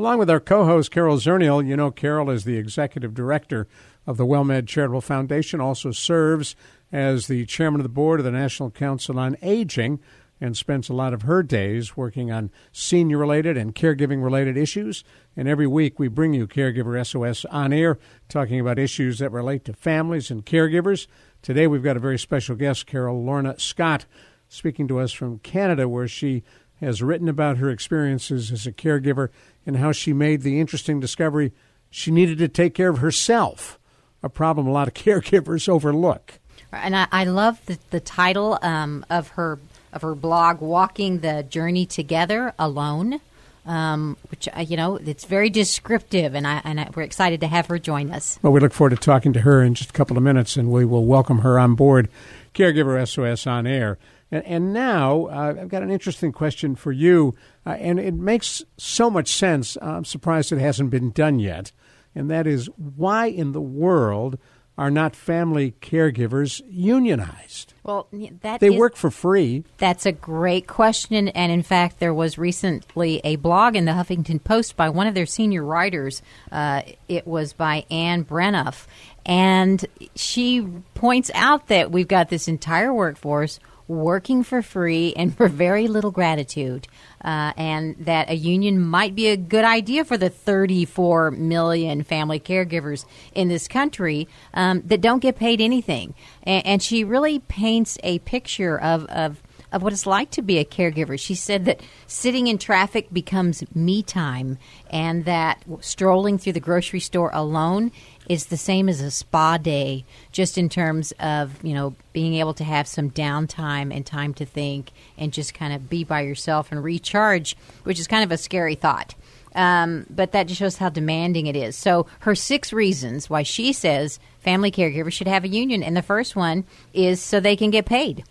along with our co-host Carol Zernial. You know, Carol is the executive director of the WellMed Charitable Foundation, also serves as the chairman of the board of the National Council on Aging, and spends a lot of her days working on senior-related and caregiving-related issues. And every week we bring you Caregiver SOS on air, talking about issues that relate to families and caregivers. Today we've got a very special guest, Carol Lorna Scott speaking to us from Canada, where she has written about her experiences as a caregiver and how she made the interesting discovery she needed to take care of herself, a problem a lot of caregivers overlook. And I, I love the, the title um, of her of her blog, "Walking the Journey Together Alone." Um, which uh, you know it's very descriptive, and I and I, we're excited to have her join us. Well, we look forward to talking to her in just a couple of minutes, and we will welcome her on board, Caregiver SOS on air. And, and now uh, I've got an interesting question for you, uh, and it makes so much sense. I'm surprised it hasn't been done yet, and that is why in the world are not family caregivers unionized? Well, that they is- work for free. That's a great question. And in fact, there was recently a blog in the Huffington Post by one of their senior writers. Uh, it was by Ann Brenoff. And she points out that we've got this entire workforce working for free and for very little gratitude. Uh, and that a union might be a good idea for the 34 million family caregivers in this country um, that don't get paid anything. And, and she really paints a picture of, of of what it's like to be a caregiver. She said that sitting in traffic becomes me time, and that strolling through the grocery store alone is the same as a spa day, just in terms of you know being able to have some downtime and time to think and just kind of be by yourself and recharge, which is kind of a scary thought. Um, but that just shows how demanding it is. So, her six reasons why she says family caregivers should have a union, and the first one is so they can get paid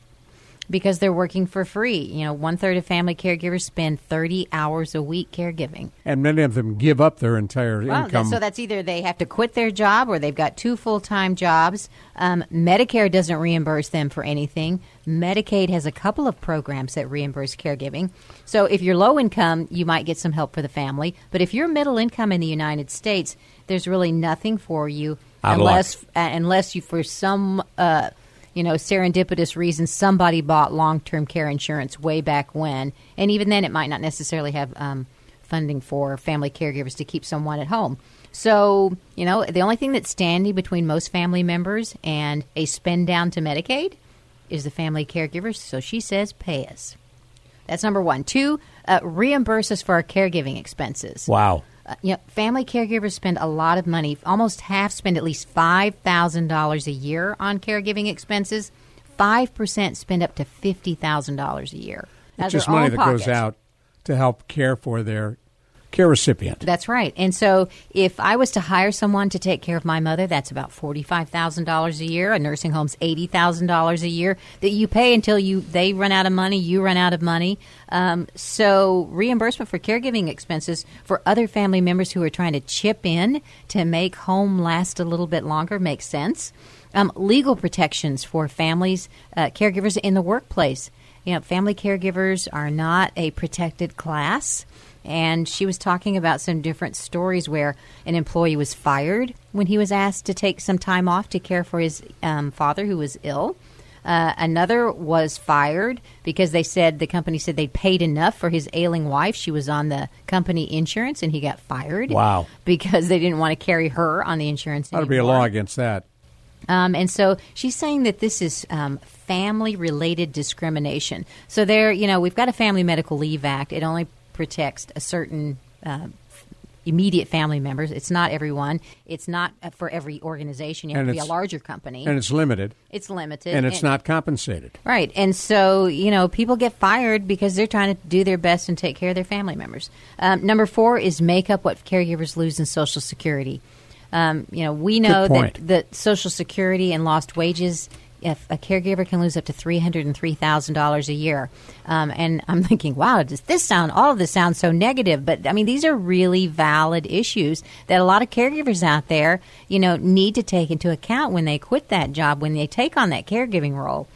because they're working for free. You know, one third of family caregivers spend 30 hours a week caregiving. And many of them give up their entire Well, income. so that's either they have to quit their job or they've got two full time jobs. Um, Medicare doesn't reimburse them for anything. Medicaid has a couple of programs that reimburse caregiving. So if you're low income, you might get some help for the family. But if you're middle income in the United States, there's really nothing for you Out unless uh, unless you for some. Uh, you know, serendipitous reason, somebody bought long term care insurance way back when. And even then, it might not necessarily have um, funding for family caregivers to keep someone at home. So, you know, the only thing that's standing between most family members and a spend down to Medicaid is the family caregivers. So she says, pay us. That's number one. Two, uh, reimburse us for our caregiving expenses. wow. Uh, you know, family caregivers spend a lot of money. Almost half spend at least five thousand dollars a year on caregiving expenses. Five percent spend up to fifty thousand dollars a year. It's just money that goes out to help care for their care recipient. That's right. And so, if I was to hire someone to take care of my mother, that's about forty-five thousand dollars a year. A nursing home's eighty thousand dollars a year that you pay until you they run out of money, you run out of money. Um, so, reimbursement for caregiving expenses for other family members who are trying to chip in to make home last a little bit longer makes sense. Um, legal protections for families, uh, caregivers in the workplace. You know, family caregivers are not a protected class. And she was talking about some different stories where an employee was fired when he was asked to take some time off to care for his um, father who was ill. Uh, another was fired because they said the company said they paid enough for his ailing wife. She was on the company insurance, and he got fired. Wow. Because they didn't want to carry her on the insurance. To be a law against that. Um, and so she's saying that this is um, family related discrimination. So there, you know, we've got a Family Medical Leave Act. It only protects a certain uh, immediate family members. It's not everyone. It's not uh, for every organization. You have And to be a larger company. And it's limited, it's limited. and it's not compensated. Right. And so, you know, people get fired because they're trying to do their best and take care of their family members. Um, number four is make up what caregivers lose in Social Security. Um, you know, we know that, that Social Security and lost wages, if a caregiver can lose up to $303,000 a year. Um, and I'm thinking, wow, does this sound, all of this sounds so negative. But I mean, these are really valid issues that a lot of caregivers out there, you know, need to take into account when they quit that job, when they take on that caregiving role.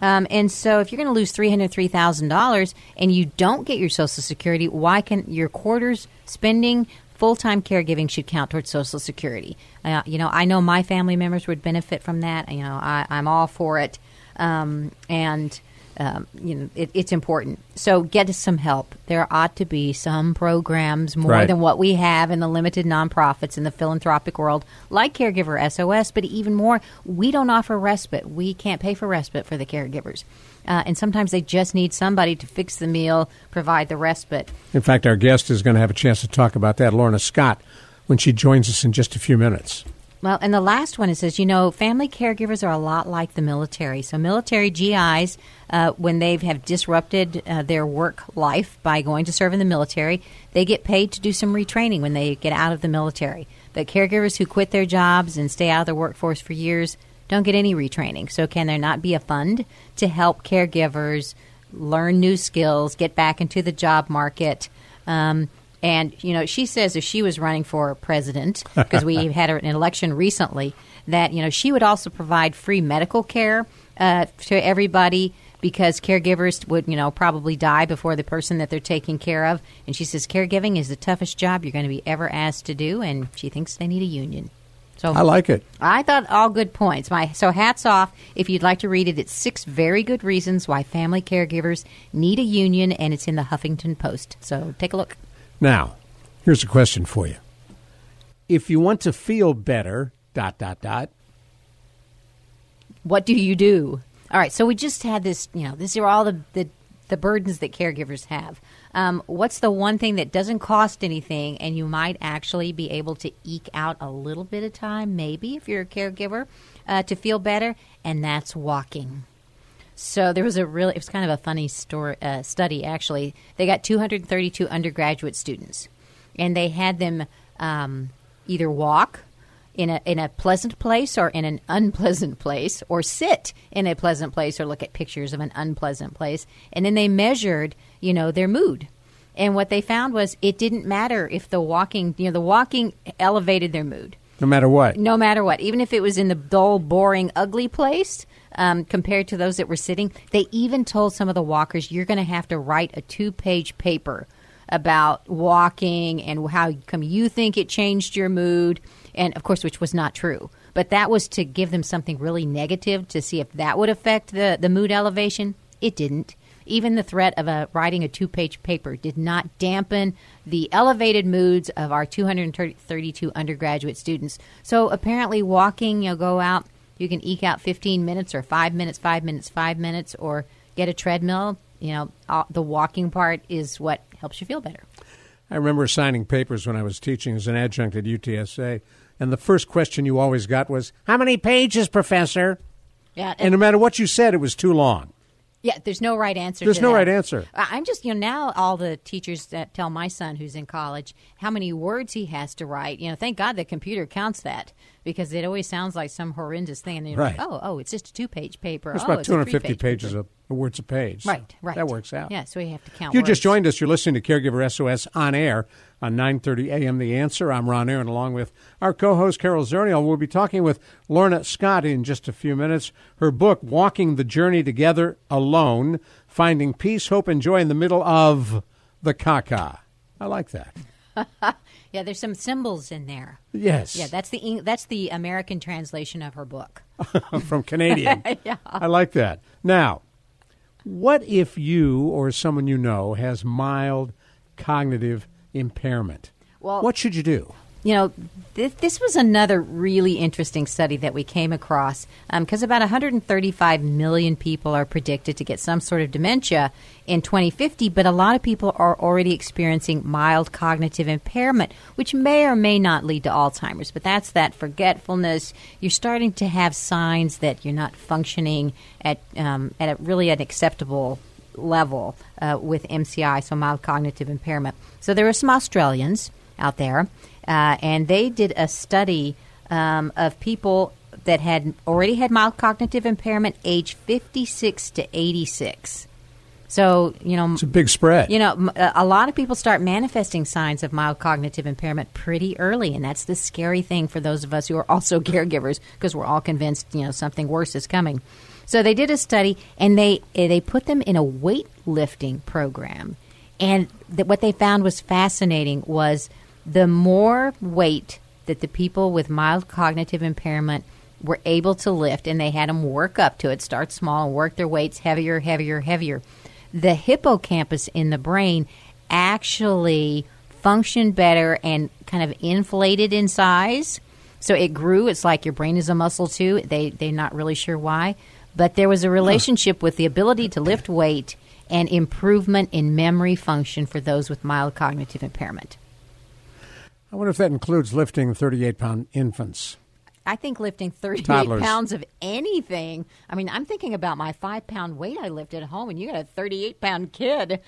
Um, and so, if you're going to lose three hundred three thousand dollars and you don't get your Social Security, why can your quarters spending full time caregiving should count towards Social Security? Uh, you know, I know my family members would benefit from that. You know, I, I'm all for it, um, and um, you know, it, it's important. So get us some help. There ought to be some programs more Right. than what we have in the limited nonprofits in the philanthropic world, like Caregiver SOS, but even more, we don't offer respite. We can't pay for respite for the caregivers. Uh, and sometimes they just need somebody to fix the meal, provide the respite. In fact, our guest is going to have a chance to talk about that, Lorna Scott, when she joins us in just a few minutes. Well, and the last one it says, you know, family caregivers are a lot like the military. So, military GIs, uh, when they have disrupted uh, their work life by going to serve in the military, they get paid to do some retraining when they get out of the military. But caregivers who quit their jobs and stay out of the workforce for years don't get any retraining. So, can there not be a fund to help caregivers learn new skills, get back into the job market? Um, and you know, she says if she was running for president, because we had an election recently, that you know she would also provide free medical care uh, to everybody because caregivers would you know probably die before the person that they're taking care of. And she says caregiving is the toughest job you're going to be ever asked to do, and she thinks they need a union. So I like it. I thought all good points. My so hats off. If you'd like to read it, it's six very good reasons why family caregivers need a union, and it's in the Huffington Post. So take a look. Now, here's a question for you. If you want to feel better, dot, dot, dot, What do you do? All right. So we just had this. You know, these are all the the, the burdens that caregivers have. Um, what's the one thing that doesn't cost anything, and you might actually be able to eke out a little bit of time, maybe if you're a caregiver, uh, to feel better, and that's walking. So there was a really, it was kind of a funny story, uh, study actually. They got 232 undergraduate students, and they had them um, either walk in a in a pleasant place or in an unpleasant place, or sit in a pleasant place or look at pictures of an unpleasant place, and then they measured, you know, their mood. And what they found was it didn't matter if the walking, you know, the walking elevated their mood no matter what. no matter what, even if it was in the dull, boring, ugly place um, compared to those that were sitting, they even told some of the walkers, you're going to have to write a two page paper about walking and how come you think it changed your mood. And of course, which was not true. But that was to give them something really negative to see if that would affect the, the mood elevation. It didn't. Even the threat of a, writing a two page paper did not dampen the elevated moods of our 232 undergraduate students. So apparently, walking, you know, go out, you can eke out 15 minutes or five minutes, five minutes, five minutes, or get a treadmill. You know, uh, the walking part is what helps you feel better. I remember signing papers when I was teaching as an adjunct at UTSA, and the first question you always got was, How many pages, Professor? Yeah, And no matter what you said, it was too long. Yeah, there's no right answer. There's no that. right answer. I'm just, you know, now all the teachers that tell my son who's in college how many words he has to write. You know, thank God the computer counts that because it always sounds like some horrendous thing. And you're Right. like, oh, oh, it's just a two page paper. It's oh, about it's 250 three-page pages of of words a page. Right, right. That works out. Yeah, so you have to count. You words. just joined us. You're listening to Caregiver SOS on air on 9:30 a.m. The Answer. I'm Ron Aaron, along with our co-host Carol Zernial. We'll be talking with Lorna Scott in just a few minutes. Her book, "Walking the Journey Together Alone: Finding Peace, Hope, and Joy in the Middle of the Caca." I like that. Yeah, there's some symbols in there. Yes. Yeah, that's the that's the American translation of her book. from Canadian. Yeah. I like that. Now, what if you or someone you know has mild cognitive impairment? Well- what should you do? You know, this, this was another really interesting study that we came across because about 135 million people are predicted to get some sort of dementia in 2050, but a lot of people are already experiencing mild cognitive impairment, which may or may not lead to Alzheimer's. But that's that forgetfulness. You're starting to have signs that you're not functioning at um, at a really an acceptable level uh, with MCI, so mild cognitive impairment. So there are some Australians out there, uh, and they did a study um, of people that had already had mild cognitive impairment, age 56 to 86. So you know, It's a big spread. you know, a lot of people start manifesting signs of mild cognitive impairment pretty early, and that's the scary thing for those of us who are also caregivers because we're all convinced, you know, something worse is coming. So they did a study, and they eh, they put them in a weightlifting program, and th- what they found was fascinating was the more weight that the people with mild cognitive impairment were able to lift, and they had them work up to it, start small and work their weights heavier, heavier, heavier. The hippocampus in the brain actually functioned better and kind of inflated in size. So it grew. It's like your brain is a muscle too. They they're not really sure why, but there was a relationship with the ability to lift weight and improvement in memory function for those with mild cognitive impairment. I wonder if that includes lifting 38 pound infants. I think lifting 38 Toddlers. pounds of anything. I mean, I'm thinking about my five pound weight I lifted at home, and you got a 38 pound kid.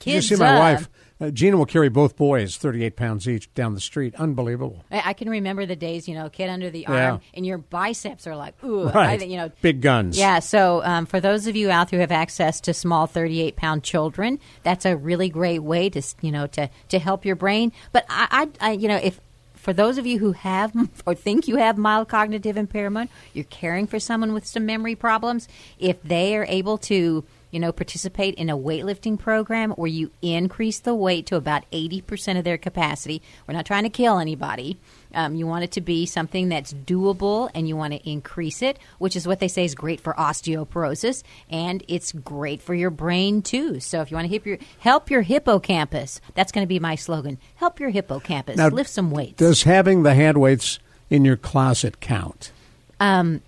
Did you see my wife? Uh, Gina will carry both boys, 38 pounds each, down the street. Unbelievable. I I can remember the days, you know, kid under the Yeah. arm, and your biceps are like, ooh, Right. I, you know, Big guns. Yeah, so um, for those of you out there who have access to small 38 pound children, that's a really great way to you know to to help your brain. But I, I, I you know if for those of you who have or think you have mild cognitive impairment, you're caring for someone with some memory problems, if they are able to you know, participate in a weightlifting program where you increase the weight to about 80% of their capacity. We're not trying to kill anybody. Um, you want it to be something that's doable and you want to increase it, which is what they say is great for osteoporosis and it's great for your brain too. So if you want to help your, help your hippocampus, that's going to be my slogan. Help your hippocampus. Now, Lift some weights. Does having the hand weights in your closet count? Um,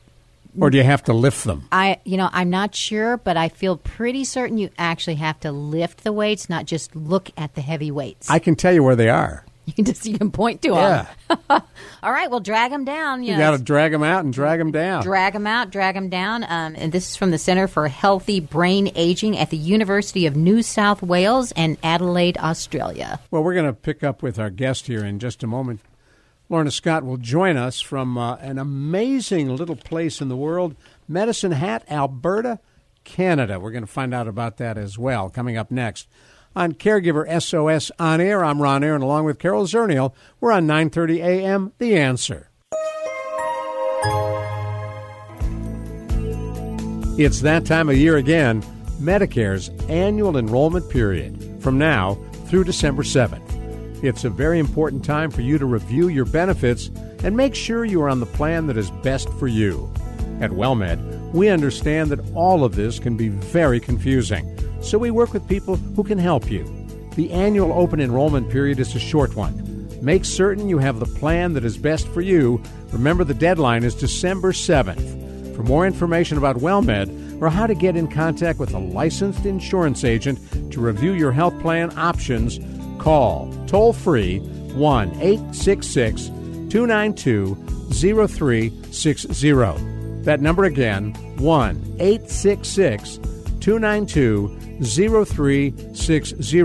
Or do you have to lift them? I, you know, I'm not sure, but I feel pretty certain you actually have to lift the weights, not just look at the heavy weights. I can tell you where they are. you can just you can point to them. Yeah. All right, well, drag them down. You know, got to drag them out and drag them down. drag them out, drag them down. Um, and this is from the Center for Healthy Brain Aging at the University of New South Wales and Adelaide, Australia. Well, we're going to pick up with our guest here in just a moment. Lorna Scott will join us from uh, an amazing little place in the world, Medicine Hat, Alberta, Canada. We're going to find out about that as well coming up next. On Caregiver SOS On Air, I'm Ron Aaron along with Carol Zernial. We're on 9.30 a.m. The Answer. It's that time of year again, Medicare's annual enrollment period, from now through December 7th. It's a very important time for you to review your benefits and make sure you are on the plan that is best for you. At WellMed, we understand that all of this can be very confusing, so we work with people who can help you. The annual open enrollment period is a short one. Make certain you have the plan that is best for you. Remember, the deadline is December 7th. For more information about WellMed or how to get in contact with a licensed insurance agent to review your health plan options, call toll free 1 866 292 0360. That number again 1 866 292 0360.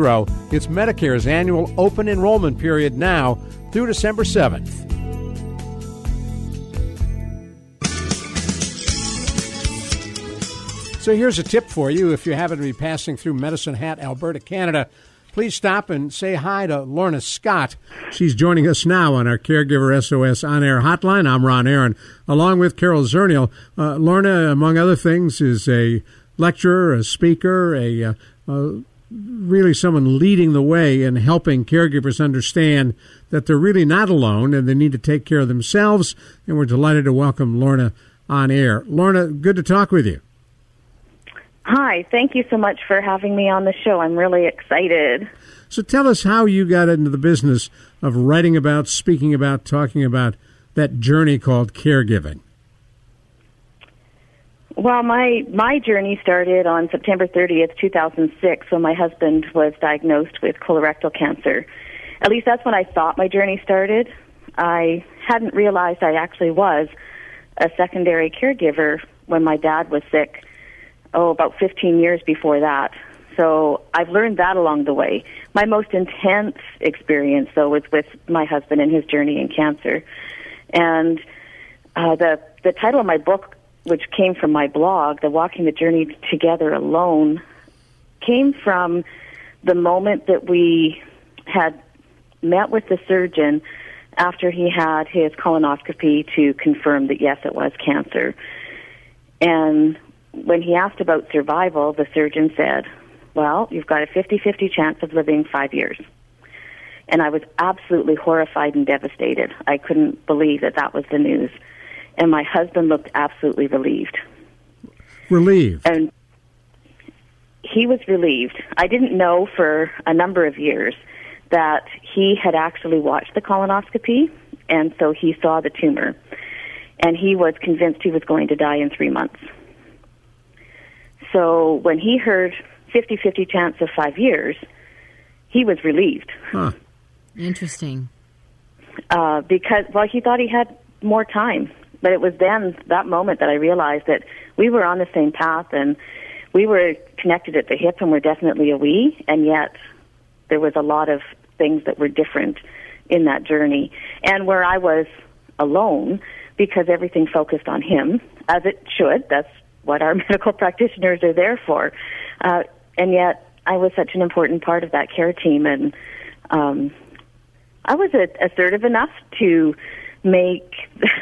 It's Medicare's annual open enrollment period now through December 7th. So here's a tip for you if you happen to be passing through Medicine Hat, Alberta, Canada. Please stop and say hi to Lorna Scott. She's joining us now on our Caregiver SOS on air hotline. I'm Ron Aaron, along with Carol Zernial. Uh, Lorna, among other things, is a lecturer, a speaker, a, uh, a really someone leading the way and helping caregivers understand that they're really not alone and they need to take care of themselves. And we're delighted to welcome Lorna on air. Lorna, good to talk with you. Hi, thank you so much for having me on the show. I'm really excited. So tell us how you got into the business of writing about, speaking about, talking about that journey called caregiving. Well, my my journey started on September 30th, 2006, when my husband was diagnosed with colorectal cancer. At least that's when I thought my journey started. I hadn't realized I actually was a secondary caregiver when my dad was sick. Oh, about 15 years before that. So I've learned that along the way. My most intense experience, though, was with my husband and his journey in cancer. And uh, the the title of my book, which came from my blog, "The Walking the Journey Together Alone," came from the moment that we had met with the surgeon after he had his colonoscopy to confirm that yes, it was cancer. And when he asked about survival, the surgeon said, Well, you've got a 50 50 chance of living five years. And I was absolutely horrified and devastated. I couldn't believe that that was the news. And my husband looked absolutely relieved. Relieved? And he was relieved. I didn't know for a number of years that he had actually watched the colonoscopy, and so he saw the tumor. And he was convinced he was going to die in three months. So when he heard 50 50 chance of five years, he was relieved. Huh. Interesting. Uh, because, well, he thought he had more time. But it was then, that moment, that I realized that we were on the same path and we were connected at the hip and we're definitely a we, and yet there was a lot of things that were different in that journey. And where I was alone because everything focused on him, as it should. That's what our medical practitioners are there for. Uh, and yet, I was such an important part of that care team, and um, I was assertive enough to make,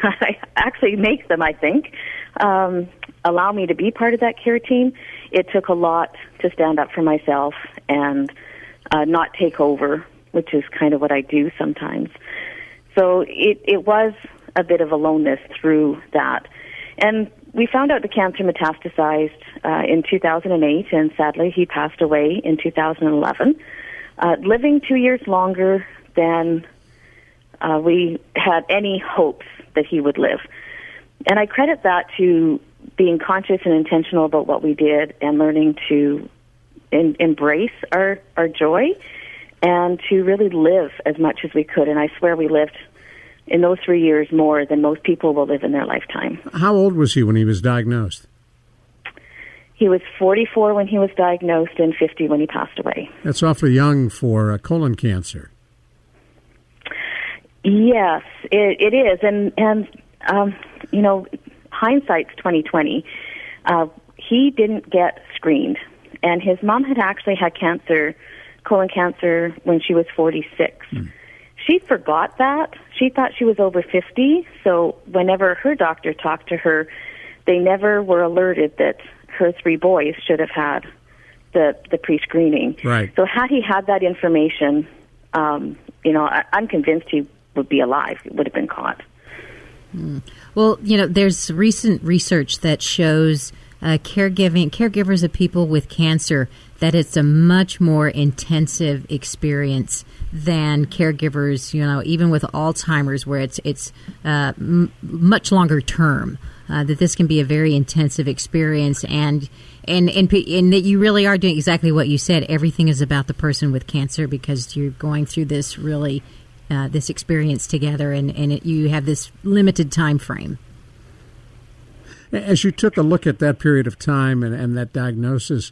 actually make them, I think, um, allow me to be part of that care team. It took a lot to stand up for myself and uh, not take over, which is kind of what I do sometimes. So it, it was a bit of aloneness through that. And we found out the cancer metastasized uh, in 2008, and sadly, he passed away in 2011, uh, living two years longer than uh, we had any hopes that he would live. And I credit that to being conscious and intentional about what we did and learning to in, embrace our, our joy and to really live as much as we could. And I swear we lived in those three years more than most people will live in their lifetime. How old was he when he was diagnosed? He was 44 when he was diagnosed and 50 when he passed away. That's awfully young for uh, colon cancer. Yes, it, it is, and and um, you know, hindsight's 2020. Uh, he didn't get screened, and his mom had actually had cancer, colon cancer, when she was 46. Mm. She forgot that. She thought she was over 50, so whenever her doctor talked to her, they never were alerted that her three boys should have had the the pre-screening. Right. So had he had that information, um, you know, I, I'm convinced he would be alive. It would have been caught. Mm. Well, you know, there's recent research that shows uh, caregiving caregivers of people with cancer that it's a much more intensive experience than caregivers. You know, even with Alzheimer's, where it's it's uh, m- much longer term. Uh, that this can be a very intensive experience, and and and and that you really are doing exactly what you said. Everything is about the person with cancer because you're going through this really uh, this experience together, and and it, you have this limited time frame. As you took a look at that period of time and, and that diagnosis,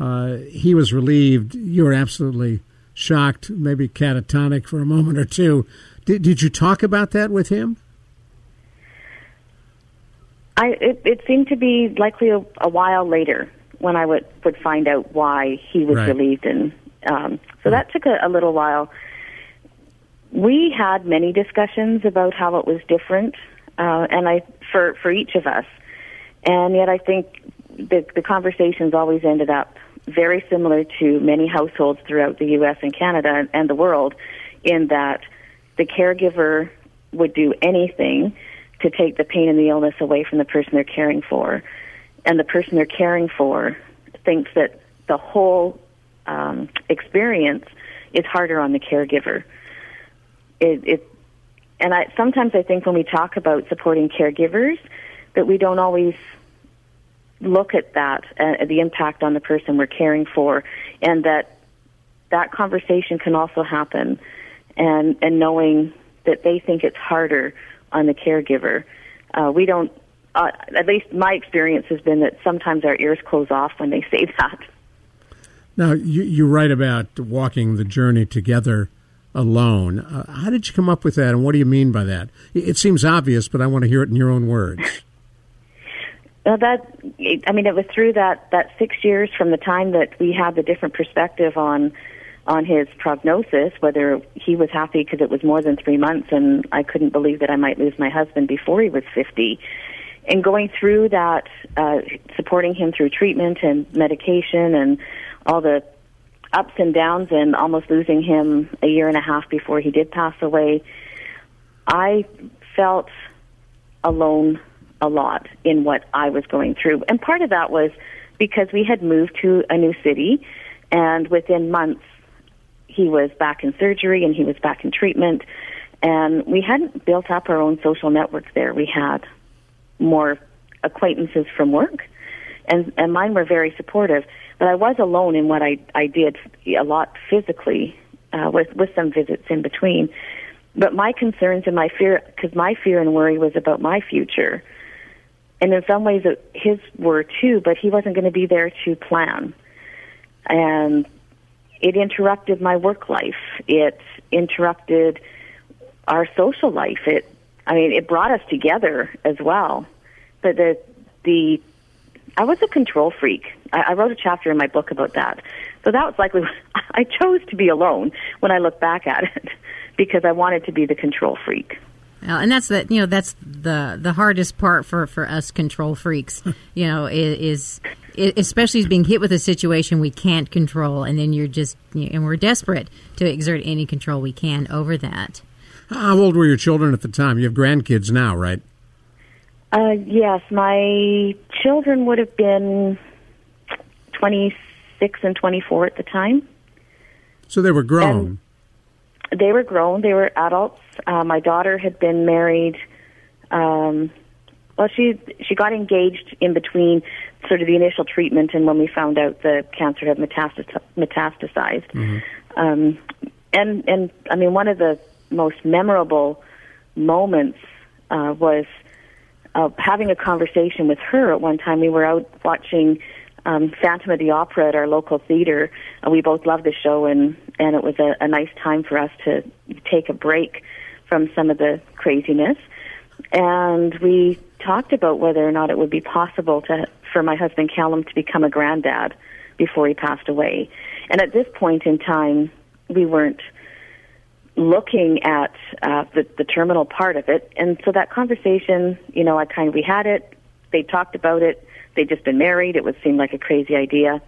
uh, he was relieved. You were absolutely shocked, maybe catatonic for a moment or two. Did, did you talk about that with him? I it, it seemed to be likely a, a while later when I would would find out why he was Right. relieved, and um, so that took a, a little while. We had many discussions about how it was different, uh, and I for for each of us, and yet I think the the conversations always ended up very similar to many households throughout the U.S. and Canada and the world, in that the caregiver would do anything to take the pain and the illness away from the person they're caring for, and the person they're caring for thinks that the whole um, experience is harder on the caregiver. It, it and I sometimes I think when we talk about supporting caregivers that we don't always look at that uh, the impact on the person we're caring for and that that conversation can also happen and and knowing that they think it's harder on the caregiver. Uh, we don't uh, at least my experience has been that sometimes our ears close off when they say that. Now you, you write about walking the journey together alone. Uh, how did you come up with that and what do you mean by that? It seems obvious but i want to hear it in your own words uh, that I mean, it was through that that six years from the time that we had the different perspective on on his prognosis, whether he was happy because it was more than three months, and I couldn't believe that I might lose my husband before he was fifty. And going through that, uh, supporting him through treatment and medication, and all the ups and downs, and almost losing him a year and a half before he did pass away, I felt alone a lot in what I was going through. And part of that was because we had moved to a new city, and within months, he was back in surgery and he was back in treatment. And we hadn't built up our own social network there. We had more acquaintances from work, and, and mine were very supportive. But I was alone in what I, I did a lot physically, uh, with, with some visits in between. But my concerns and my fear, because my fear and worry was about my future and in some ways it, his were too, but he wasn't going to be there to plan. And it interrupted my work life. It interrupted our social life. It, I mean, it brought us together as well. But the, the, I was a control freak. I, I wrote a chapter in my book about that. So that was likely, I chose to be alone when I look back at it because I wanted to be the control freak. Well, and that's the you know that's the the hardest part for for us control freaks. you know, is, is especially being hit with a situation we can't control, and then you're just you know, and we're desperate to exert any control we can over that. How old were your children at the time? You have grandkids now, right? Uh, yes, my children would have been twenty six and twenty four at the time. So they were grown. And they were grown. They were adults. Uh, my daughter had been married. Um, well, she she got engaged in between sort of the initial treatment and when we found out the cancer had metastas- metastasized. Mm-hmm. Um, and and I mean, one of the most memorable moments uh, was uh, having a conversation with her. At one time, we were out watching um, Phantom of the Opera at our local theater. Uh, we both loved the show, and and it was a, a nice time for us to take a break from some of the craziness. And we talked about whether or not it would be possible to for my husband Callum to become a granddad before he passed away. And at this point in time, we weren't looking at uh, the, the terminal part of it. And so that conversation, you know, I kind of we had it. They talked about it they'd just been married. It would seem like a crazy idea.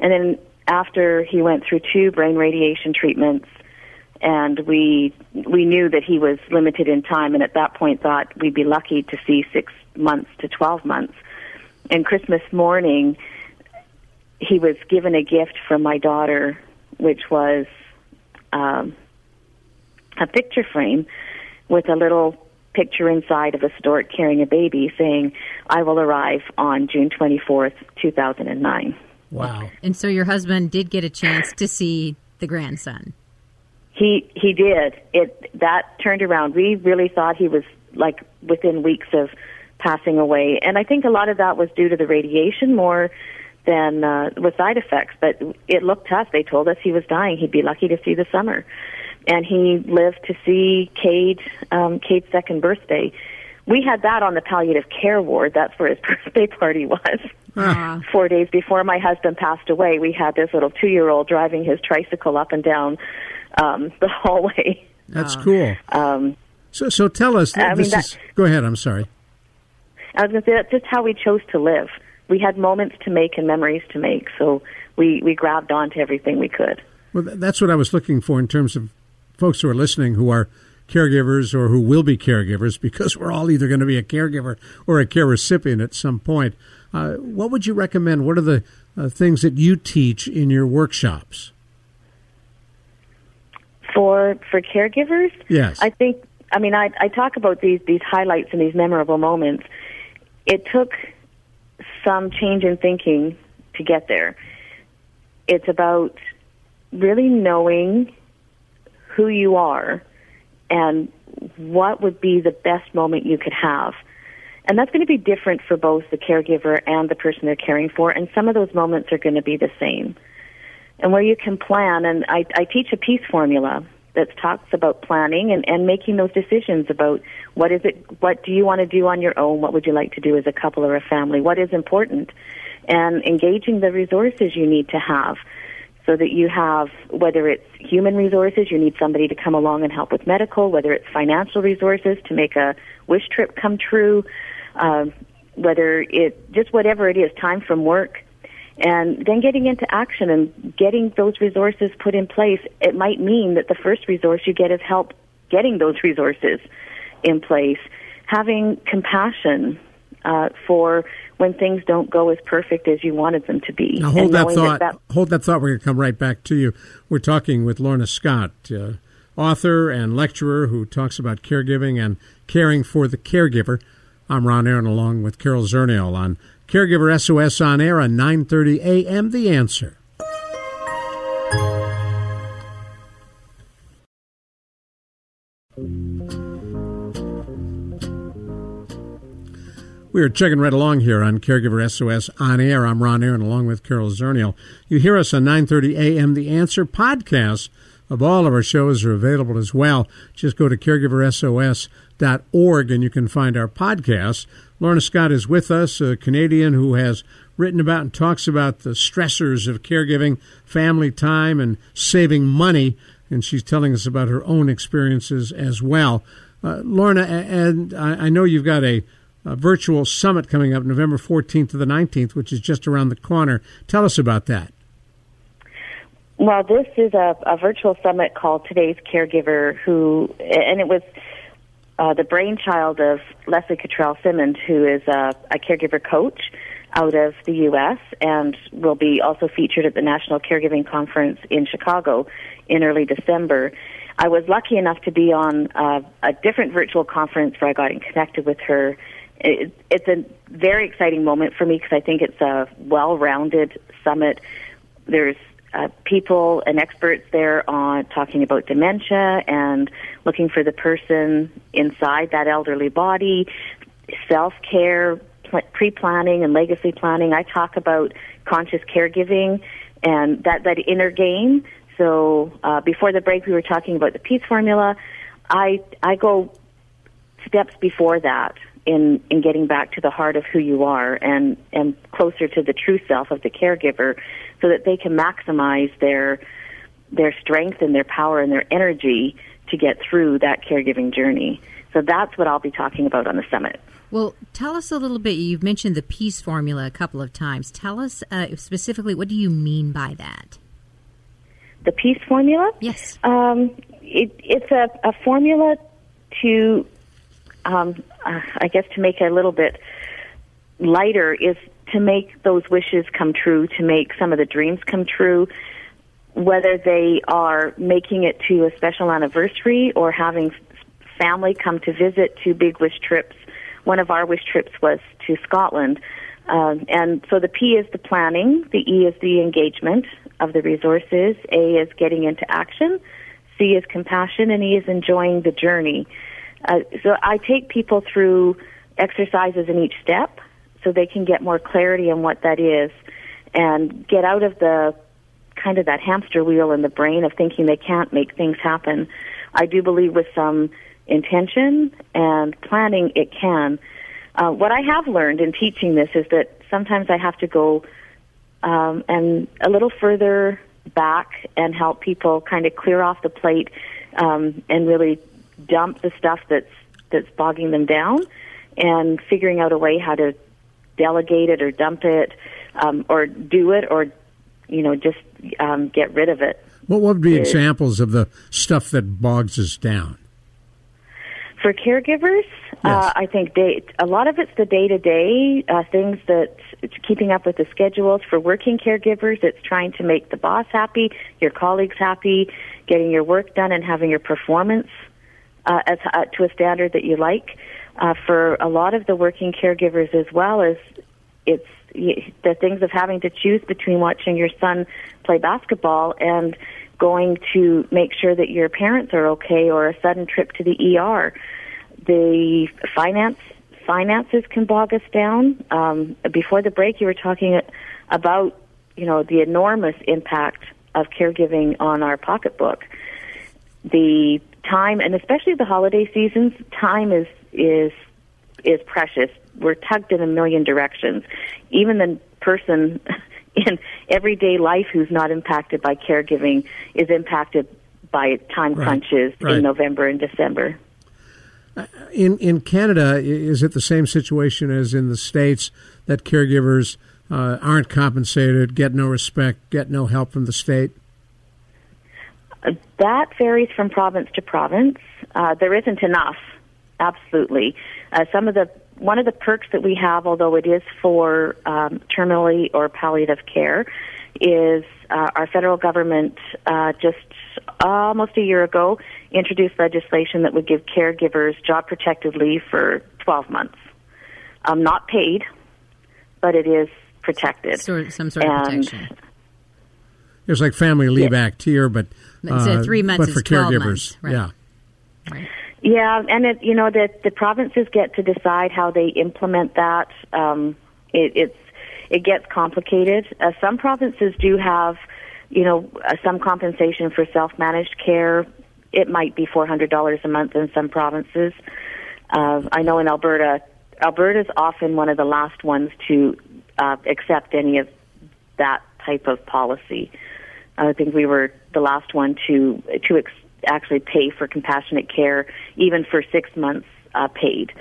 And then after he went through two brain radiation treatments, and we we knew that he was limited in time, and at that point thought we'd be lucky to see six months to twelve months. And Christmas morning, he was given a gift from my daughter, which was um, a picture frame with a little picture inside of a stork carrying a baby saying, I will arrive on June 24th, 2009. Wow. And so your husband did get a chance to see the grandson. He he did. It that turned around. We really thought he was like within weeks of passing away, and I think a lot of that was due to the radiation more than uh, with side effects. But it looked tough. They told us he was dying. He'd be lucky to see the summer, and he lived to see Cade, um, Cade's second birthday. We had that on the palliative care ward. That's where his birthday party was. Uh-huh. Four days before my husband passed away, we had this little two-year-old driving his tricycle up and down um, the hallway. That's cool. Um, so, so tell us. I mean, that, is, go ahead. I'm sorry. I was going to say that's just how we chose to live. We had moments to make and memories to make. So we we grabbed onto everything we could. Well, that's what I was looking for in terms of folks who are listening who are caregivers or who will be caregivers, because we're all either going to be a caregiver or a care recipient at some point. Uh, what would you recommend? What are the uh, things that you teach in your workshops? For for caregivers, yes, I think. I mean, I, I talk about these these highlights and these memorable moments. It took some change in thinking to get there. It's about really knowing who you are and what would be the best moment you could have. And that's going to be different for both the caregiver and the person they're caring for, and some of those moments are going to be the same. And where you can plan, and I, I teach a peace formula that talks about planning and, and making those decisions about what is it, what do you want to do on your own, what would you like to do as a couple or a family, what is important, and engaging the resources you need to have so that you have whether it's human resources, you need somebody to come along and help with medical, whether it's financial resources to make a wish trip come true, uh, whether it just whatever it is, time from work, and then getting into action and getting those resources put in place. It might mean that the first resource you get is help getting those resources in place, having compassion uh, for when things don't go as perfect as you wanted them to be. Now hold that thought. That that, hold that thought. We're going to come right back to you. We're talking with Lorna Scott, uh, author and lecturer who talks about caregiving and caring for the caregiver. I'm Ron Aaron, along with Carol Zernial on Caregiver SOS on air on 9:30 a.m. The Answer. We are chugging right along here on Caregiver SOS on air. I'm Ron Aaron along with Carol Zernial. You hear us on 9:30 a.m. The Answer podcast of all of our shows are available as well. Just go to caregiversos.org and you can find our podcast. Lorna Scott is with us, a Canadian who has written about and talks about the stressors of caregiving, family time, and saving money. And she's telling us about her own experiences as well. Uh, Lorna, and I know you've got a a virtual summit coming up November 14th to the 19th, which is just around the corner. Tell us about that. Well, this is a, a virtual summit called Today's Caregiver, who, and it was uh, the brainchild of Leslie Cottrell Simmons, who is a, a caregiver coach out of the U.S. and will be also featured at the National Caregiving Conference in Chicago in early December. I was lucky enough to be on uh, a different virtual conference where I got connected with her it, it's a very exciting moment for me because I think it's a well-rounded summit. There's uh, people and experts there on talking about dementia and looking for the person inside that elderly body, self-care, pl- pre-planning and legacy planning. I talk about conscious caregiving and that, that inner game. So uh, before the break, we were talking about the peace formula. I I go steps before that in in getting back to the heart of who you are and and closer to the true self of the caregiver so that they can maximize their their strength and their power and their energy to get through that caregiving journey. So that's what I'll be talking about on the summit. Well, tell us a little bit. You've mentioned the peace formula a couple of times. Tell us uh, specifically what do you mean by that? The peace formula? Yes. Um, it, it's a, a formula to um, uh, I guess to make it a little bit lighter is to make those wishes come true, to make some of the dreams come true, whether they are making it to a special anniversary or having family come to visit two big wish trips. One of our wish trips was to Scotland. Um, and so the P is the planning, the E is the engagement of the resources, A is getting into action, C is compassion, and E is enjoying the journey. Uh, so I take people through exercises in each step so they can get more clarity on what that is and get out of the kind of that hamster wheel in the brain of thinking they can't make things happen. I do believe with some intention and planning it can. Uh, what I have learned in teaching this is that sometimes I have to go um, and a little further back and help people kind of clear off the plate um, and really dump the stuff that's that's bogging them down, and figuring out a way how to delegate it or dump it, um, or do it, or you know, just um, get rid of it. What would be examples of the stuff that bogs us down? For caregivers, uh, I think day, a lot of it's the day to day things that it's keeping up with the schedules. For working caregivers, it's trying to make the boss happy, your colleagues happy, getting your work done, and having your performance uh, as, uh, to a standard that you like. Uh, for a lot of the working caregivers as well, is it's the things of having to choose between watching your son play basketball and going to make sure that your parents are okay or a sudden trip to the ER. The finance finances can bog us down. Um, before the break, you were talking about you know the enormous impact of caregiving on our pocketbook. The time, and especially the holiday seasons, time is is is precious. We're tugged in a million directions. Even the person in everyday life who's not impacted by caregiving is impacted by time Right, crunches right. in November and December. In in Canada, is it the same situation as in the states that caregivers uh, aren't compensated, get no respect, get no help from the state? Uh, That varies from province to province. Uh, there isn't enough, absolutely. Uh, some of the one of the perks that we have, although it is for um, terminally or palliative care, is uh, our federal government uh, just almost a year ago introduced legislation that would give caregivers job protected leave for 12 months. Um, not paid, but it is protected. Sort some sort of And- protection. It's like Family Leave Act here, but Instead of uh, three months, but for caregivers, months, right. yeah. Yeah, and it, you know the the provinces get to decide how they implement that. Um, it, it's it gets complicated. Uh, some provinces do have, you know, uh, some compensation for self managed care. It might be four hundred dollars a month in some provinces. Uh, I know in Alberta, Alberta's often one of the last ones to uh, accept any of that type of policy. I think we were the last one to to ex- actually pay for compassionate care, even for six months uh, paid.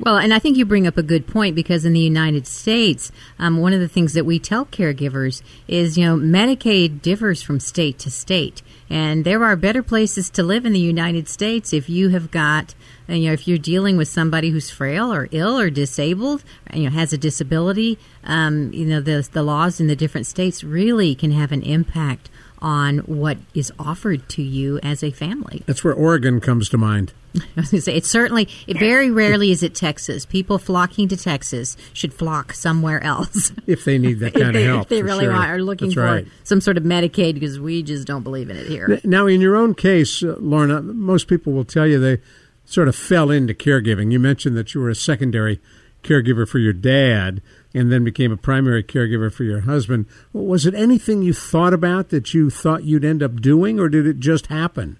Well, and I think you bring up a good point because in the United States, um, one of the things that we tell caregivers is, you know, Medicaid differs from state to state, and there are better places to live in the United States if you have got, you know, if you're dealing with somebody who's frail or ill or disabled, you know, has a disability. Um, you know, the the laws in the different states really can have an impact on what is offered to you as a family. That's where Oregon comes to mind. I was going to say it's certainly it very rarely is it Texas. People flocking to Texas should flock somewhere else. If they need that kind they, of help, if they really sure. are looking That's for right. some sort of Medicaid because we just don't believe in it here. Now, in your own case, uh, Lorna, most people will tell you they sort of fell into caregiving. You mentioned that you were a secondary caregiver for your dad and then became a primary caregiver for your husband. Was it anything you thought about that you thought you'd end up doing, or did it just happen?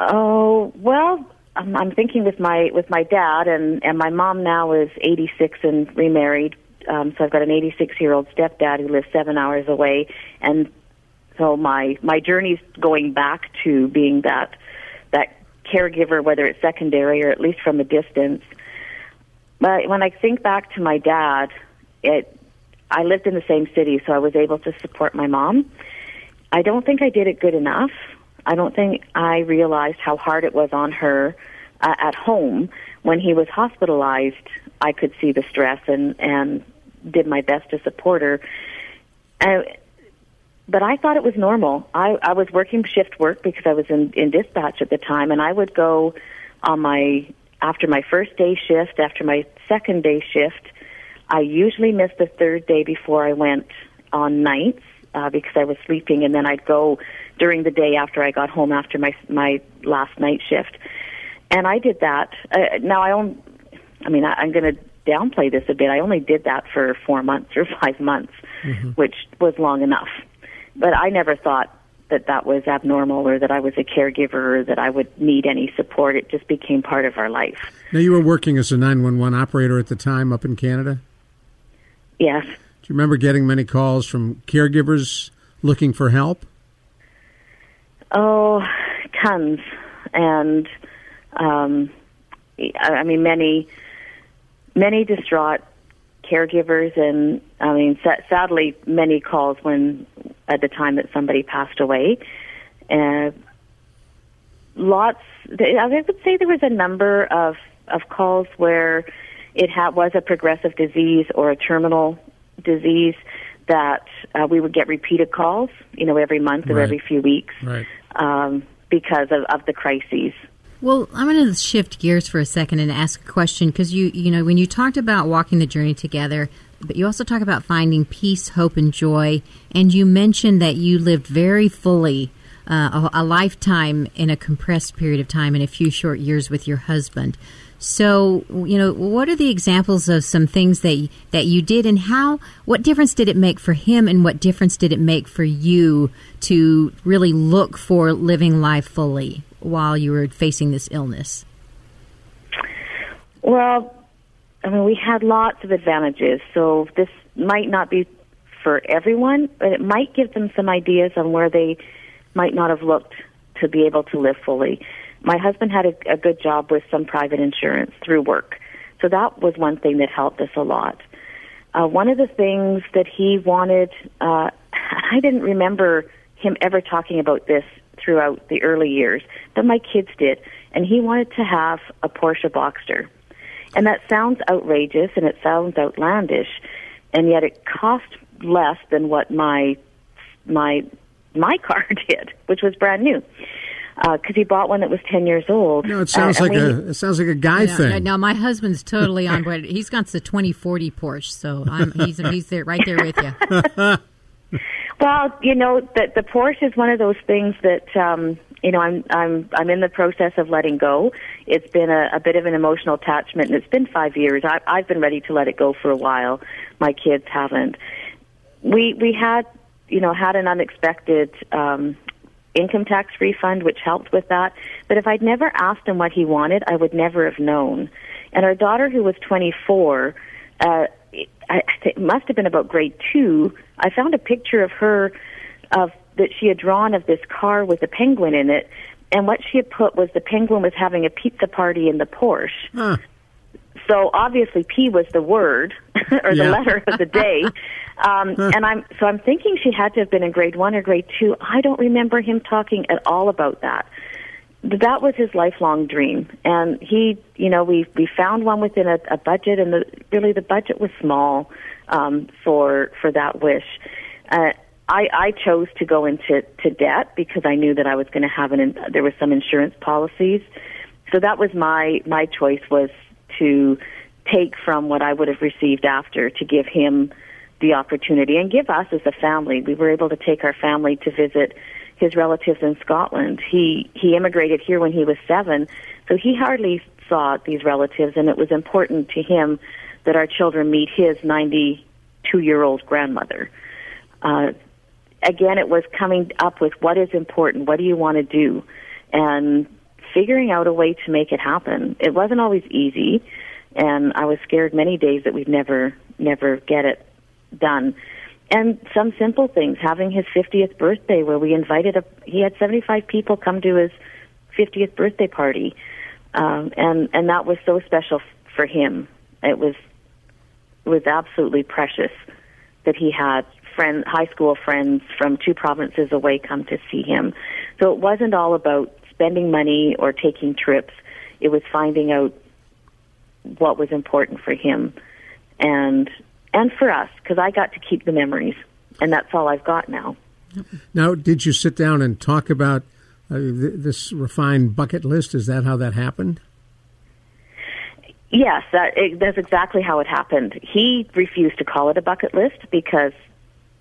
Oh well, I'm, I'm thinking with my with my dad and and my mom now is 86 and remarried. Um, so I've got an 86 year old stepdad who lives seven hours away, and so my my journey's going back to being that that caregiver, whether it's secondary or at least from a distance. But when I think back to my dad, it I lived in the same city, so I was able to support my mom. I don't think I did it good enough. I don't think I realized how hard it was on her uh, at home when he was hospitalized. I could see the stress and and did my best to support her. Uh, but I thought it was normal. I, I was working shift work because I was in, in dispatch at the time, and I would go on my after my first day shift, after my second day shift. I usually missed the third day before I went on nights uh, because I was sleeping, and then I'd go during the day after I got home after my my last night shift. And I did that. Uh, now I own. I mean, I, I'm going to downplay this a bit. I only did that for four months or five months, which was long enough. But I never thought that that was abnormal or that I was a caregiver or that I would need any support. It just became part of our life. Now, you were working as a 911 operator at the time up in Canada. Yes. Do you remember getting many calls from caregivers looking for help? Oh, tons. And, um, I I mean, many, many distraught caregivers, and I mean, sa- sadly, many calls when at the time that somebody passed away. Uh, lots. I would say there was a number of of calls where it ha- was a progressive disease or a terminal disease that uh, we would get repeated calls, you know, every month or Right. every few weeks Right. um, because of, of the crises. Well, I'm going to shift gears for a second and ask a question because you, you know, when you talked about walking the journey together, but you also talk about finding peace, hope, and joy, and you mentioned that you lived very fully uh, a, a lifetime in a compressed period of time in a few short years with your husband. So, you know, what are the examples of some things that that you did, and how? What difference did it make for him, and what difference did it make for you to really look for living life fully while you were facing this illness? Well, I mean, we had lots of advantages, so this might not be for everyone, but it might give them some ideas on where they might not have looked to be able to live fully. My husband had a, a good job with some private insurance through work, so that was one thing that helped us a lot. Uh, one of the things that he wanted, uh, I didn't remember him ever talking about this throughout the early years, but my kids did, and he wanted to have a Porsche Boxster. And that sounds outrageous and it sounds outlandish, and yet it cost less than what my my my car did, which was brand new. Because he bought one that was ten years old. No, it sounds Uh, like we- a it sounds like a guy Yeah, thing. No, my husband's totally on board. He's got the 2040 Porsche, so I'm, he's he's there right there with you. Well, you know, the the Porsche is one of those things that um, you know I'm I'm I'm in the process of letting go. It's been a, a bit of an emotional attachment, and it's been five years. I, I've been ready to let it go for a while. My kids haven't. We we had you know had an unexpected um, income tax refund, which helped with that. But if I'd never asked him what he wanted, I would never have known. And our daughter, who was 24, uh, I, it must have been about grade two. I found a picture of her of that she had drawn of this car with a penguin in it, and what she had put was the penguin was having a pizza party in the Porsche. Huh. So obviously, P was the word or the Yeah. letter of the day. Um, and I'm so I'm thinking she had to have been in grade one or grade two. I don't remember him talking at all about that. But that was his lifelong dream, and he, you know, we we found one within a, a budget, and the really the budget was small um, for for that wish. Uh, I, I chose to go into to debt because I knew that I was going to have an in- there was some insurance policies, so that was my my choice was to take from what I would have received after to give him the opportunity and give us as a family. We were able to take our family to visit his relatives in Scotland. He he immigrated here when he was 7, so he hardly saw these relatives and it was important to him that our children meet his 92-year-old grandmother. Uh again it was coming up with what is important, what do you want to do? And figuring out a way to make it happen. It wasn't always easy, and I was scared many days that we'd never, never get it done. And some simple things, having his 50th birthday where we invited a, he had 75 people come to his 50th birthday party. Um, and, and that was so special for him. It was, was absolutely precious that he had friend, high school friends from two provinces away come to see him. So it wasn't all about spending money or taking trips. It was finding out what was important for him and and for us because I got to keep the memories and that's all I've got now. Now, did you sit down and talk about uh, th- this refined bucket list? Is that how that happened? Yes, that, it, that's exactly how it happened. He refused to call it a bucket list because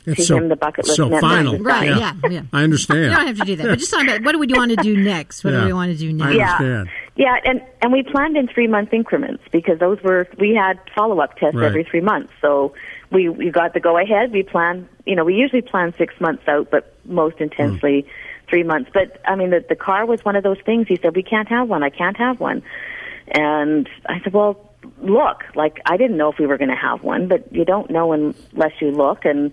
It's to him the bucket list so meant final. Right, yeah, yeah. I understand. You don't have to do that. But just talking about what do we want to do next? What Yeah. do we want to do next? Yeah. understand. Yeah, and and we planned in three month increments because those were we had follow up tests Right. every three months. So we we got the go ahead. We plan, you know, we usually plan six months out, but most intensely hmm. three months. But I mean, the the car was one of those things. He said, "We can't have one. I can't have one," and I said, "Well." Look, like I didn't know if we were going to have one, but you don't know unless you look. And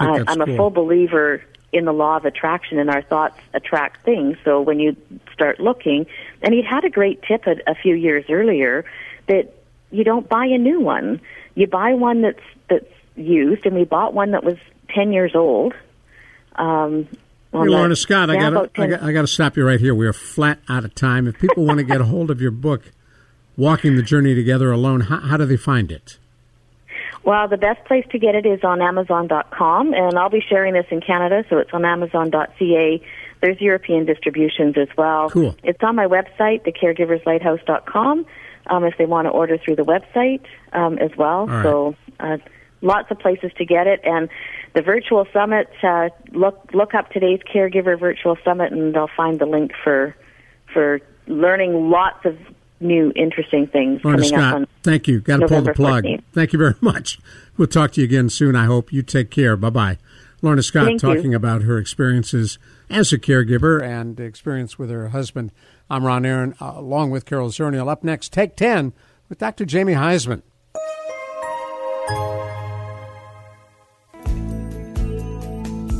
I that's I'm a full believer in the law of attraction and our thoughts attract things. So when you start looking, and he'd had a great tip a, a few years earlier that you don't buy a new one. You buy one that's that's used, and we bought one that was ten years old. Um, Hey, Lorna Scott, I got I got I got to stop you right here. We are flat out of time. If people want to get a hold of your book, Walking the Journey Together Alone, how, how do they find it? Well, the best place to get it is on Amazon.com, and I'll be sharing this in Canada, so it's on Amazon.ca. There's European distributions as well. Cool. It's on my website, thecaregiverslighthouse.com, um, if they want to order through the website um, as well. right. So uh, lots of places to get it, and the virtual summit. Uh, look look up today's Caregiver Virtual Summit, and they'll find the link for for learning lots of new interesting things Lorna coming up Scott, on thank you. Got to pull the plug. 14th. Thank you very much. We'll talk to you again soon, I hope. You take care. Bye bye. Lorna Scott Thank you. talking about her experiences as a caregiver and experience with her husband. I'm Ron Aaron, uh, along with Carol Zernial. Up next, Take 10 with Dr. Jamie Huysman.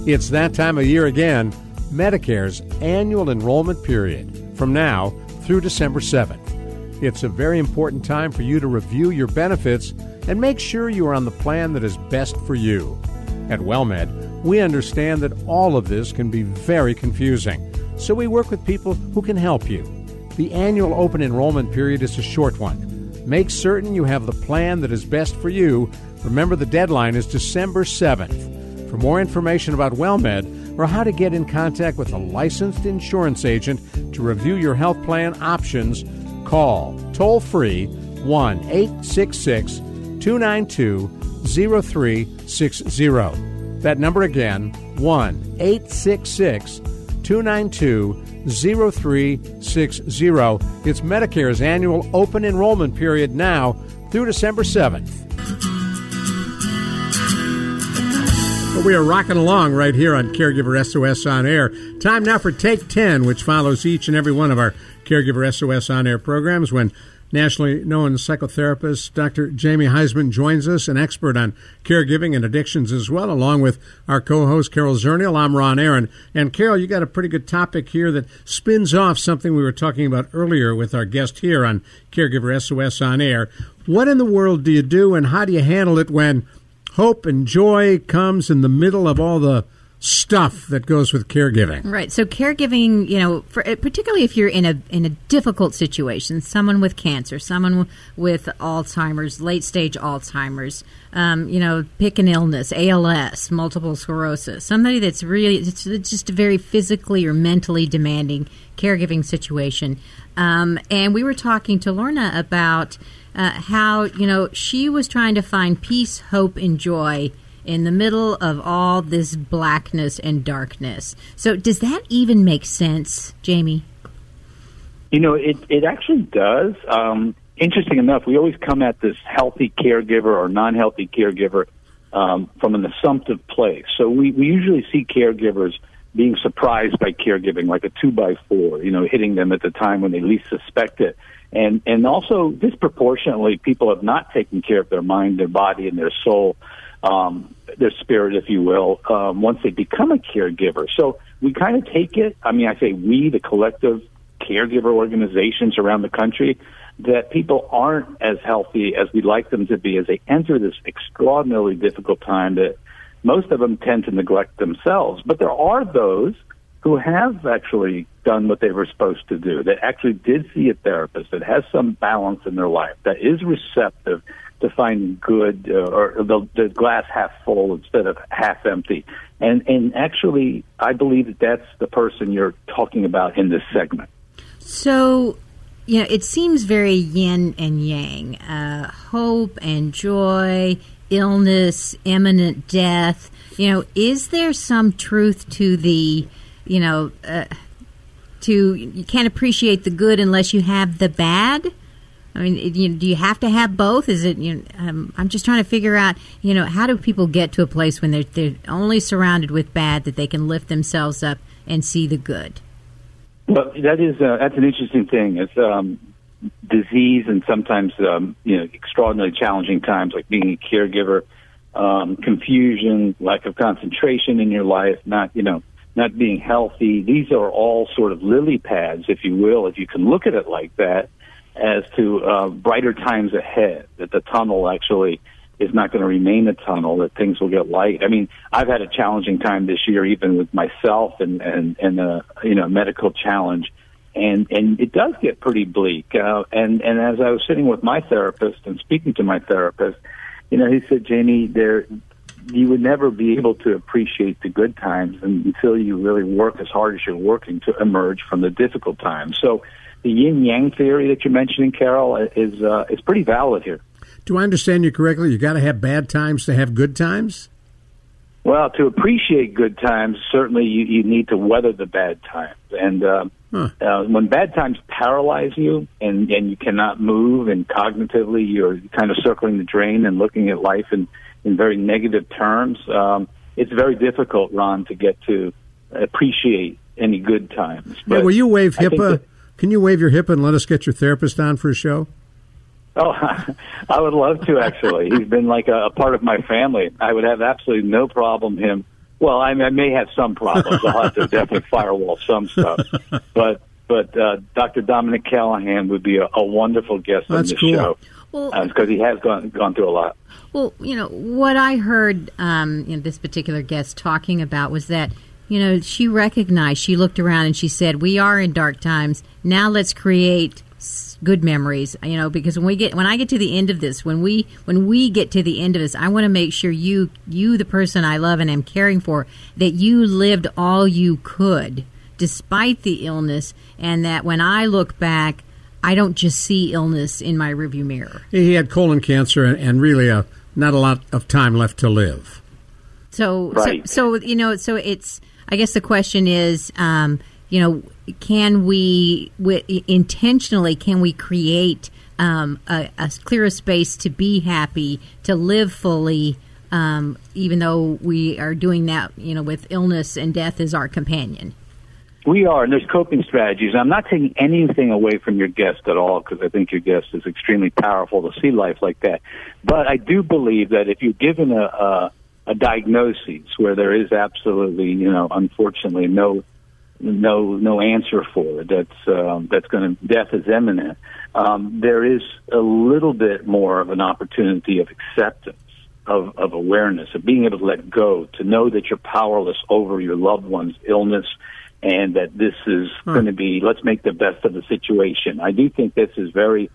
It's that time of year again, Medicare's annual enrollment period, from now through December 7th. It's a very important time for you to review your benefits and make sure you are on the plan that is best for you. At WellMed, we understand that all of this can be very confusing, so we work with people who can help you. The annual open enrollment period is a short one. Make certain you have the plan that is best for you. Remember, the deadline is December 7th. For more information about WellMed or how to get in contact with a licensed insurance agent to review your health plan options, call toll free 1 866 292 0360. That number again 1 866 292 0360. It's Medicare's annual open enrollment period now through December 7th. But we are rocking along right here on Caregiver SOS On Air. Time now for Take 10, which follows each and every one of our Caregiver SOS On Air programs when nationally known psychotherapist Dr. Jamie Huysman joins us, an expert on caregiving and addictions as well, along with our co-host Carol Zernial. I'm Ron Aaron. And Carol, you got a pretty good topic here that spins off something we were talking about earlier with our guest here on Caregiver SOS On Air. What in the world do you do and how do you handle it when hope and joy comes in the middle of all the stuff that goes with caregiving. Right. So caregiving, you know, for, uh, particularly if you're in a in a difficult situation, someone with cancer, someone with Alzheimer's, late stage Alzheimer's, um, you know, pick an illness, ALS, multiple sclerosis, somebody that's really it's, it's just a very physically or mentally demanding caregiving situation. Um, and we were talking to Lorna about uh, how you know she was trying to find peace, hope, and joy in the middle of all this blackness and darkness. So, does that even make sense, Jamie? You know, it it actually does. Um, interesting enough, we always come at this healthy caregiver or non-healthy caregiver um, from an assumptive place. So we, we usually see caregivers being surprised by caregiving, like a two by four, you know, hitting them at the time when they least suspect it. And and also disproportionately, people have not taken care of their mind, their body, and their soul um, their spirit, if you will, um, once they become a caregiver. So we kind of take it. I mean, I say we, the collective caregiver organizations around the country, that people aren't as healthy as we'd like them to be as they enter this extraordinarily difficult time that most of them tend to neglect themselves. But there are those who have actually done what they were supposed to do, that actually did see a therapist, that has some balance in their life, that is receptive to find good uh, or the, the glass half full instead of half empty. And and actually, I believe that that's the person you're talking about in this segment. So, you know, it seems very yin and yang, uh, hope and joy, illness, imminent death. You know, is there some truth to the, you know, uh, to you can't appreciate the good unless you have the bad? I mean, you, do you have to have both? Is it? You know, um, I'm just trying to figure out. You know, how do people get to a place when they're they're only surrounded with bad that they can lift themselves up and see the good? Well, that is uh, that's an interesting thing. It's um, disease and sometimes um, you know extraordinarily challenging times, like being a caregiver, um, confusion, lack of concentration in your life, not you know not being healthy. These are all sort of lily pads, if you will, if you can look at it like that, as to uh, brighter times ahead. That the tunnel actually is not going to remain a tunnel, that things will get light. I mean, I've had a challenging time this year, even with myself and, and, and a, you know, medical challenge. And, and it does get pretty bleak. Uh, and, and as I was sitting with my therapist and speaking to my therapist, you know, he said, Jamie, there, you would never be able to appreciate the good times until you really work as hard as you're working to emerge from the difficult times. So the yin yang theory that you're mentioning, Carol, is, uh, is pretty valid here. Do I understand you correctly? You got to have bad times to have good times. Well, to appreciate good times, certainly you, you need to weather the bad times. And uh, huh. uh, when bad times paralyze you and, and you cannot move, and cognitively you're kind of circling the drain and looking at life in, in very negative terms, um, it's very difficult, Ron, to get to appreciate any good times. But yeah, will you waive HIPAA? That, Can you wave your hip and let us get your therapist on for a show? Oh, I would love to actually. He's been like a, a part of my family. I would have absolutely no problem him. Well, I, I may have some problems. I'll have to definitely firewall some stuff. But but uh, Dr. Dominic Callahan would be a, a wonderful guest That's on this cool. show because well, uh, he has gone gone through a lot. Well, you know what I heard um, you know, this particular guest talking about was that you know she recognized she looked around and she said we are in dark times. Now let's create good memories. You know because when we get when i get to the end of this when we when we get to the end of this i want to make sure you you the person i love and am caring for that you lived all you could despite the illness and that when i look back i don't just see illness in my rearview mirror. He had colon cancer and, and really a, not a lot of time left to live. So, right. so so you know so it's i guess the question is um, you know, can we intentionally can we create um, a, a clearer space to be happy, to live fully, um, even though we are doing that, you know, with illness and death as our companion. We are, and there's coping strategies. I'm not taking anything away from your guest at all because I think your guest is extremely powerful to see life like that. But I do believe that if you're given a, a, a diagnosis where there is absolutely, you know, unfortunately no no no answer for it. That's um, that's going to death is imminent. Um, there is a little bit more of an opportunity of acceptance, of of awareness, of being able to let go, to know that you're powerless over your loved one's illness, and that this is hmm. going to be. Let's make the best of the situation. I do think this is very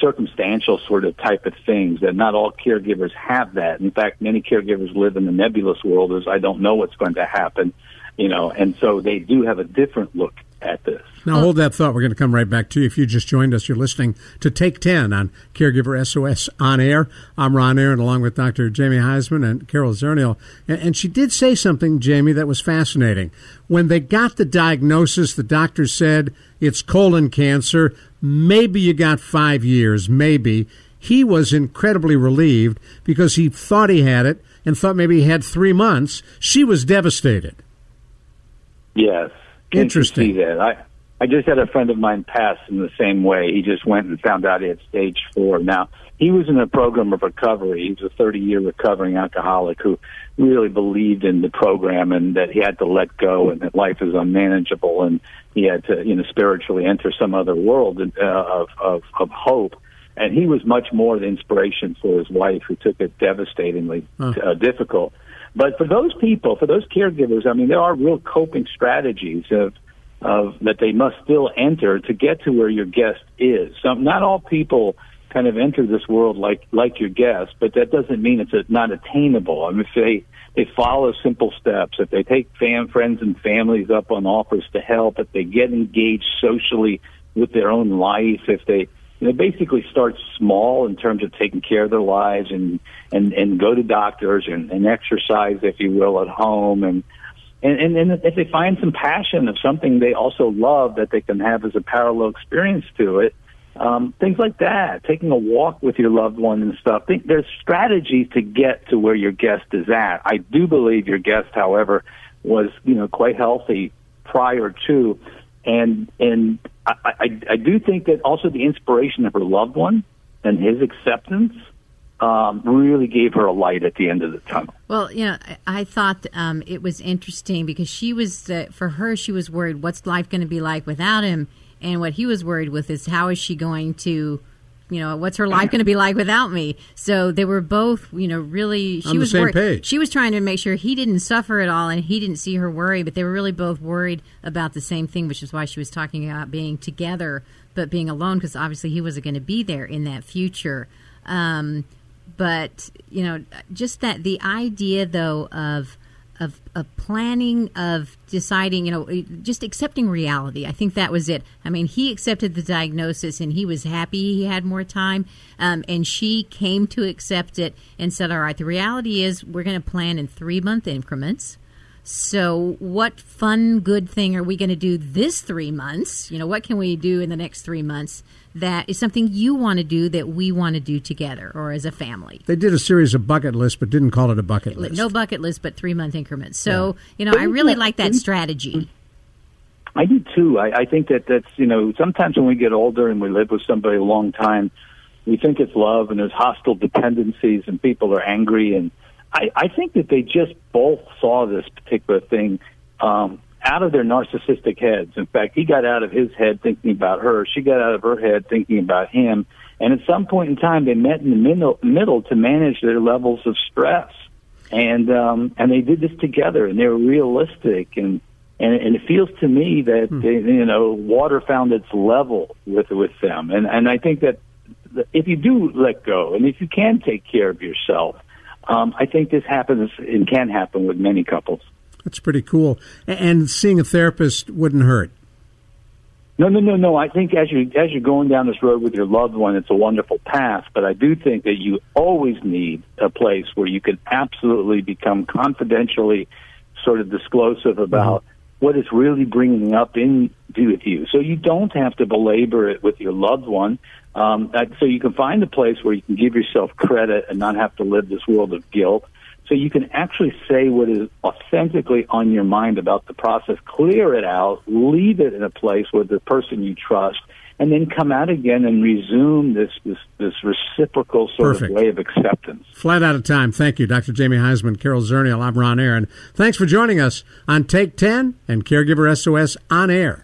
circumstantial sort of type of things that not all caregivers have that. In fact, many caregivers live in the nebulous world as I don't know what's going to happen you know, and so they do have a different look at this. Now, hold that thought. We're going to come right back to you. If you just joined us, you're listening to Take 10 on Caregiver SOS on air. I'm Ron Aaron, along with Dr. Jamie Huysman and Carol Zernial. And she did say something, Jamie, that was fascinating. When they got the diagnosis, the doctor said it's colon cancer. Maybe you got five years, maybe. He was incredibly relieved because he thought he had it and thought maybe he had three months. She was devastated. Yes. Interesting. see that. I I just had a friend of mine pass in the same way. He just went and found out he had stage four. Now he was in a program of recovery. He was a 30 year recovering alcoholic who really believed in the program and that he had to let go and that life is unmanageable and he had to, you know, spiritually enter some other world uh, of, of, of hope. And he was much more the inspiration for his wife who took it devastatingly huh. uh, difficult. But for those people, for those caregivers, I mean, there are real coping strategies of of that they must still enter to get to where your guest is. So not all people kind of enter this world like like your guest, but that doesn't mean it's a, not attainable. I mean, if they they follow simple steps, if they take fam friends and families up on offers to help, if they get engaged socially with their own life, if they you know, basically start small in terms of taking care of their lives and and and go to doctors and, and exercise, if you will, at home and. And, and, and if they find some passion of something they also love that they can have as a parallel experience to it, um, things like that, taking a walk with your loved one and stuff. Think, there's strategies to get to where your guest is at. I do believe your guest, however, was you know quite healthy prior to, and and I, I, I do think that also the inspiration of her loved one and his acceptance um, really gave her a light at the end of the tunnel. Well, you know, I, I thought um, it was interesting because she was, uh, for her, she was worried what's life going to be like without him, and what he was worried with is how is she going to you know, what's her life going to be like without me? So they were both, you know, really. She On the was same worried- page. She was trying to make sure he didn't suffer at all, and he didn't see her worry. But they were really both worried about the same thing, which is why she was talking about being together but being alone, because obviously he wasn't going to be there in that future. Um, but you know, just that the idea though of of, of planning, of deciding, you know, just accepting reality. I think that was it. I mean, he accepted the diagnosis and he was happy he had more time. Um, and she came to accept it and said, all right, the reality is we're going to plan in three month increments. So, what fun, good thing are we going to do this three months? You know, what can we do in the next three months that is something you want to do that we want to do together or as a family? They did a series of bucket lists, but didn't call it a bucket list. No bucket list, but three month increments. So, you know, I really like that mm-hmm. strategy. I do too. I, I think that that's you know sometimes when we get older and we live with somebody a long time, we think it's love and there's hostile dependencies and people are angry and I, I think that they just both saw this particular thing um, out of their narcissistic heads. In fact, he got out of his head thinking about her. She got out of her head thinking about him. And at some point in time, they met in the middle, middle to manage their levels of stress. And um, and they did this together, and they were realistic. And and, and it feels to me that they, you know water found its level with with them. And and I think that if you do let go, and if you can take care of yourself, um, I think this happens and can happen with many couples. That's pretty cool. And seeing a therapist wouldn't hurt. No, no, no, no. I think as you as you're going down this road with your loved one, it's a wonderful path. But I do think that you always need a place where you can absolutely become confidentially sort of disclosive about what is really bringing up in with you. So you don't have to belabor it with your loved one. Um, that, so you can find a place where you can give yourself credit and not have to live this world of guilt. So you can actually say what is authentically on your mind about the process, clear it out, leave it in a place with the person you trust, and then come out again and resume this this, this reciprocal sort Perfect. of way of acceptance. Flat out of time. Thank you, Dr. Jamie Huysman, Carol Zernial. I'm Ron Aaron. Thanks for joining us on Take 10 and Caregiver SOS on air.